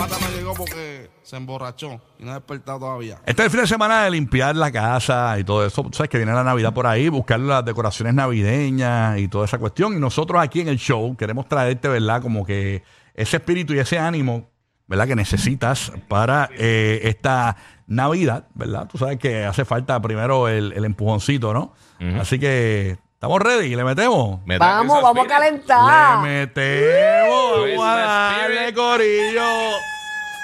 pata no llegó porque se emborrachó y no ha despertado todavía. Este es el fin de semana de limpiar la casa y todo eso. Tú sabes que viene la Navidad por ahí, buscar las decoraciones navideñas y toda esa cuestión. Y nosotros aquí en el show queremos traerte, ¿verdad? Como que ese espíritu y ese ánimo, ¿verdad? Que necesitas para eh, esta Navidad, ¿verdad? Tú sabes que hace falta primero el, el empujoncito, ¿no? Así que estamos ready, le metemos. Me Vamos, vamos a calentar. Le metemos, vamos a darle, corillo.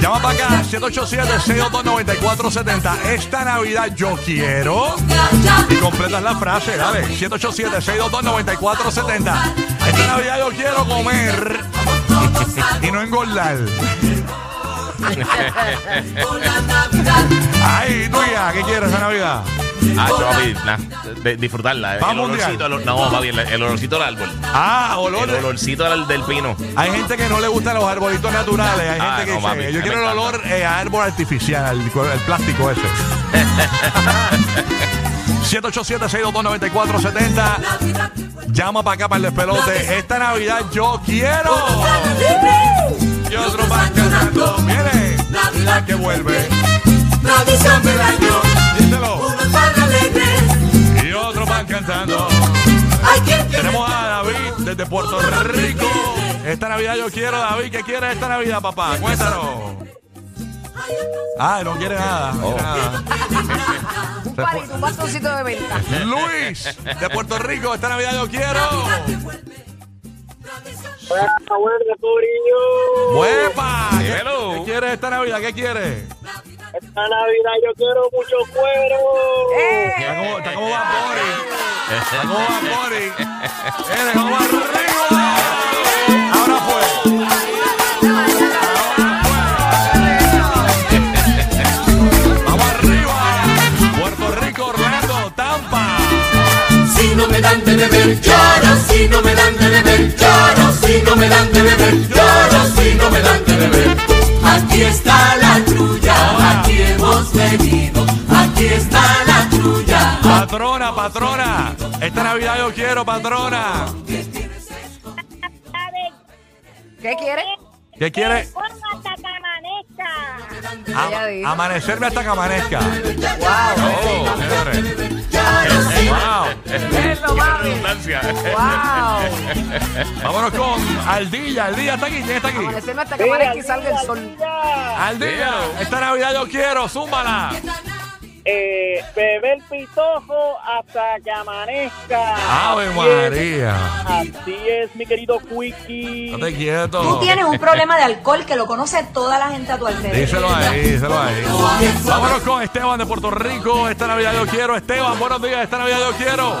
Llama para acá, 787-622-9470. Esta Navidad yo quiero. Y completas la frase, dale. 787-622-9470. Esta Navidad yo quiero comer y no engordar. Ay, tú ya, ¿qué quieres esta Navidad? Ah, yo, papi, nah, de- disfrutarla. El Vamos, olorcito, el- no, papi, el, el olorcito del árbol. Ah, olor. El olorcito del, del pino. Hay gente que no le gustan los arbolitos naturales. Hay Ah, gente que no, dice, mami, yo me quiero el encanta. olor eh, a árbol artificial, el, el plástico ese. 787-622-9470. Llama para acá para el despelote. Esta Navidad yo quiero. Y otro van cantando. Viene. Navidad que vuelve. Desde Puerto Rico. Esta Navidad yo quiero, David. ¿Qué quieres esta Navidad, papá? Cuéntanos. Ah, no quiere nada. no quiere nada. Un palito, un bastoncito de venta. Luis, de Puerto Rico, esta Navidad yo quiero. Buena, Corillo. ¡Huepa! ¿Qué, qué quieres esta Navidad? ¿Qué quieres? Esta Navidad yo quiero mucho cuero. ¡Eh! Está como, está como Bunny. Bunny. Eres como arriba. Ahora fue. Vamos arriba. Puerto Rico, Orlando, Tampa. Si no me dan de beber, lloro. Si no me dan de beber, lloro. Si no me dan de beber, lloro. Si no me dan de beber. Aquí está Patrona, patrona. Esta Navidad yo quiero, patrona. ¿Qué quiere? ¿Qué quiere? hasta que amanezca. Am- Ella dijo. amanecerme hasta que amanezca. ¡Wow! Oh, chévere. Wow. Eso, mami. Redundancia. ¡Wow! Vámonos con Aldilla. Aldilla está aquí. ¿Quién está aquí? Amanecerme hasta que amanezca y salga el sol. Aldilla. Esta Navidad yo quiero. Zúmbala. Eh, beber pitojo hasta que amanezca. Ave Así María. es, Así es, mi querido Quickie. No te quieto. Tú tienes un problema de alcohol que lo conoce toda la gente a tu alrededor. Díselo ahí, díselo ahí. Vámonos con Esteban de Puerto Rico. Esta Navidad yo quiero. Esteban, buenos días. Esta Navidad yo quiero.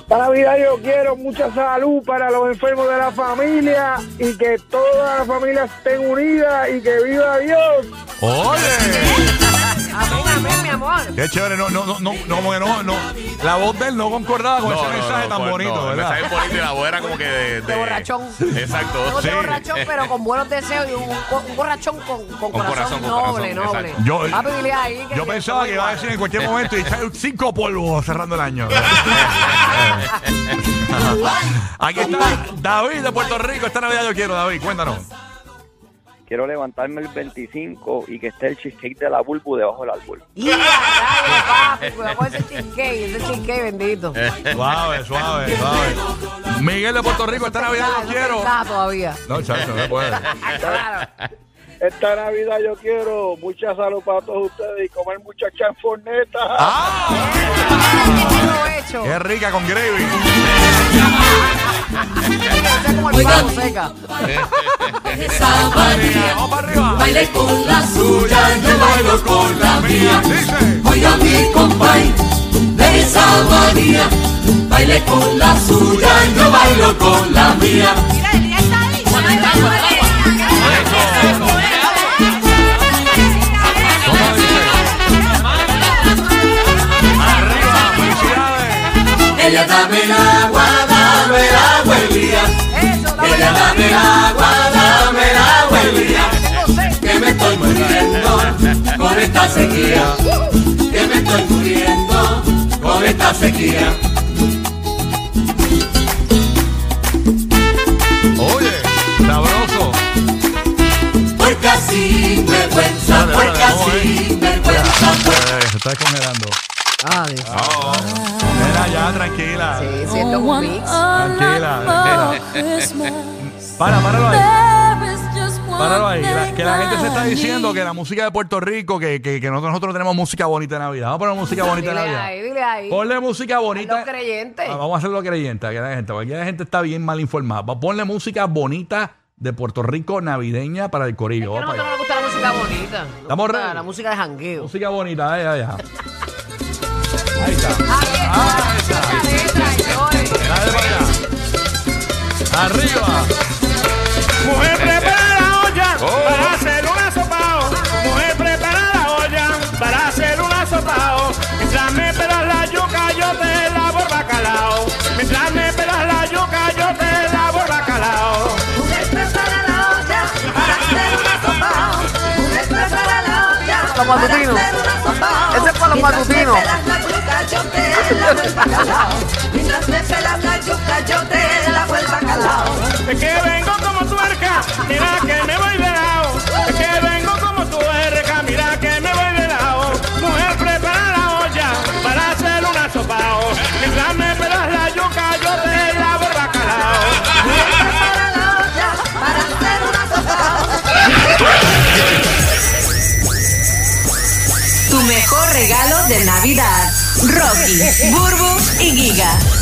Esta Navidad yo quiero mucha salud para los enfermos de la familia y que toda la familia estén unidas y que viva Dios. Oye. Mi amor. Qué chévere. No, no, no, no, no, como que no, no. La voz de él no concordaba con No, ese no, mensaje no, tan pues, bonito, no, El ¿verdad? mensaje bonito y la voz era como que de... De borrachón. Exacto. No Sí. de borrachón, pero con buenos deseos y un, un borrachón con, con corazón, corazón, con noble, corazón, noble. exacto. Yo- Papi, dile ahí que Yo pensaba que iba a decir en cualquier momento y echar cinco polvos cerrando el año. Aquí está David de Puerto Rico. Esta Navidad yo quiero, David. Cuéntanos. Quiero levantarme el 25 y que esté el cheesecake de la bulbu debajo del árbol. ¡Y a rayos, papi! Cuidado con ese cheesecake, ese cheesecake bendito. Suave, suave, suave. Miguel de Puerto Rico. Esta Navidad yo No quiero. está todavía. No, chacho, no se puede. Claro. Esta Navidad yo quiero mucha salud para todos ustedes y comer muchas chanfonetas. ¡Ah! ¡Qué rica con gravy! Ese es como el pavo seca. Esa María, ¡Vamos para arriba! baile con la suya, yo bailo con la mía. Dice. Oiga mi compay, de esa María, baile con la suya, yo bailo con la mía. Mira, Ella dame el agua, dame el agua el día. Ella dame el agua, dame el agua el día. Que me estoy muriendo con esta sequía. Que me estoy muriendo con esta sequía. Oye, sabroso. Porque así vergüenza, porque así vergüenza. Tranquila. Sí, siento un mix. Tranquila, tranquila. Para, páralo ahí. Páralo ahí. La- que la gente se está diciendo que la música de Puerto Rico, que, que, que nosotros, nosotros tenemos música bonita de Navidad. Vamos a poner música bonita de Dile Navidad. ahí, dile ahí. Ponle música bonita. Los creyentes. Ah, vamos a hacerlo creyente, que la gente, porque aquí la gente está bien mal informada. Va, Ponle música bonita de Puerto Rico navideña para el corillo. Que a Vamos nosotros para nos gusta la música bonita. Nos Estamos gusta ready. La música de jangueo. Música bonita, ahí, ahí, ahí. Ahí está. Ahí Arriba. Mujer prepara la olla Oh. para hacer un asopao. Mujer prepara la olla para hacer un asopao. Mientras me pelas la yuca yo te lavo el bacalao. Mientras me pelas la yuca yo te lavo el bacalao. Los matutinos. Ese es para los matutinos. Es que vengo como tuerca, mira que me voy de lado. Es que vengo como tuerca, mira que me voy de lado. Mujer prepara la olla para hacer un asopao. Mientras me pelas la yuca yo te lavo el bacalao. Tu mejor regalo de Navidad. Rocky, Burbu y Giga.